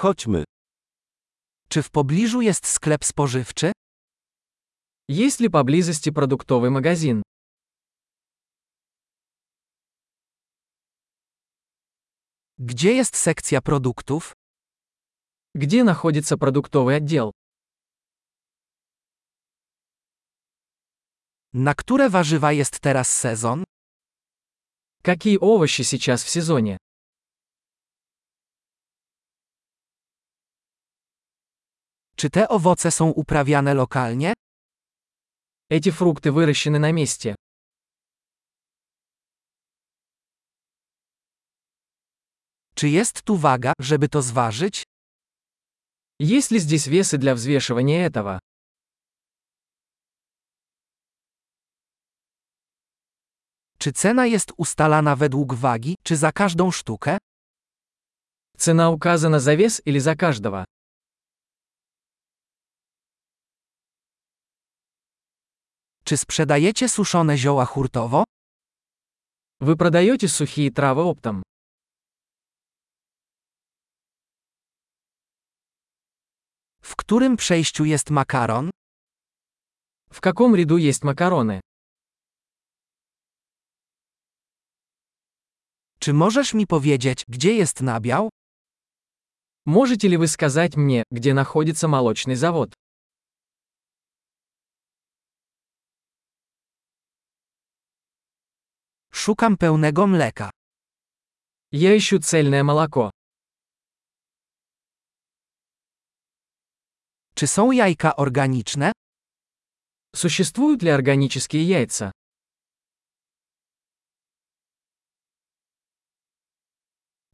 Chodźmy. Czy w pobliżu jest sklep spożywczy? Есть ли поблизости продуктовый магазин? Gdzie jest sekcja produktów? Где находится продуктовый отдел? Na które warzywa jest teraz sezon? Какие овощи сейчас в сезоне? Czy te owoce są uprawiane lokalnie? Эти фрукты выращены на месте. Czy jest tu waga, żeby to zważyć? Есть ли здесь весы для взвешивания этого? Czy cena jest ustalana według wagi, czy za każdą sztukę? Цена указана за вес или за каждого? Czy sprzedajecie suszone zioła hurtowo? Вы продаете сухие травы оптом? W którym przejściu jest makaron? В каком ряду есть макароны? Czy możesz mi powiedzieć, gdzie jest nabiał? Можете ли вы сказать мне, где находится молочный завод? Szukam pełnego mleka. Я ищу цельное молоко. Czy są jajka organiczne? Существуют ли органические яйца?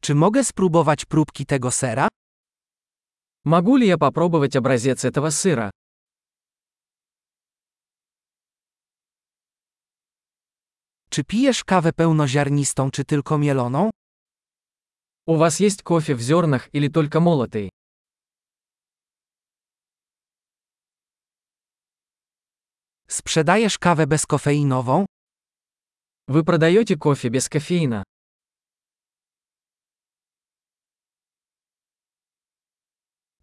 Czy mogę spróbować próbki tego sera? Могу ли я попробовать образец этого сыра? Czy pijesz kawę pełnoziarnistą czy tylko mieloną? У вас есть кофе в зернах или только молотый? Sprzedajesz kawę bezkofeinową? Вы продаете кофе без кофеина?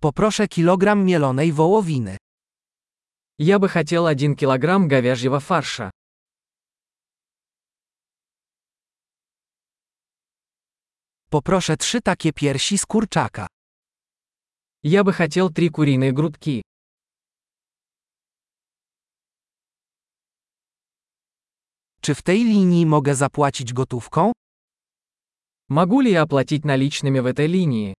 Poproszę kilogram mielonej wołowiny. Я бы хотел 1 килограмм говяжьего фарша. Poproszę trzy takie piersi z kurczaka. Я бы хотел 3 куриные грудки. Czy w tej linii mogę zapłacić gotówką? Могу ли я оплатить наличными в этой линии?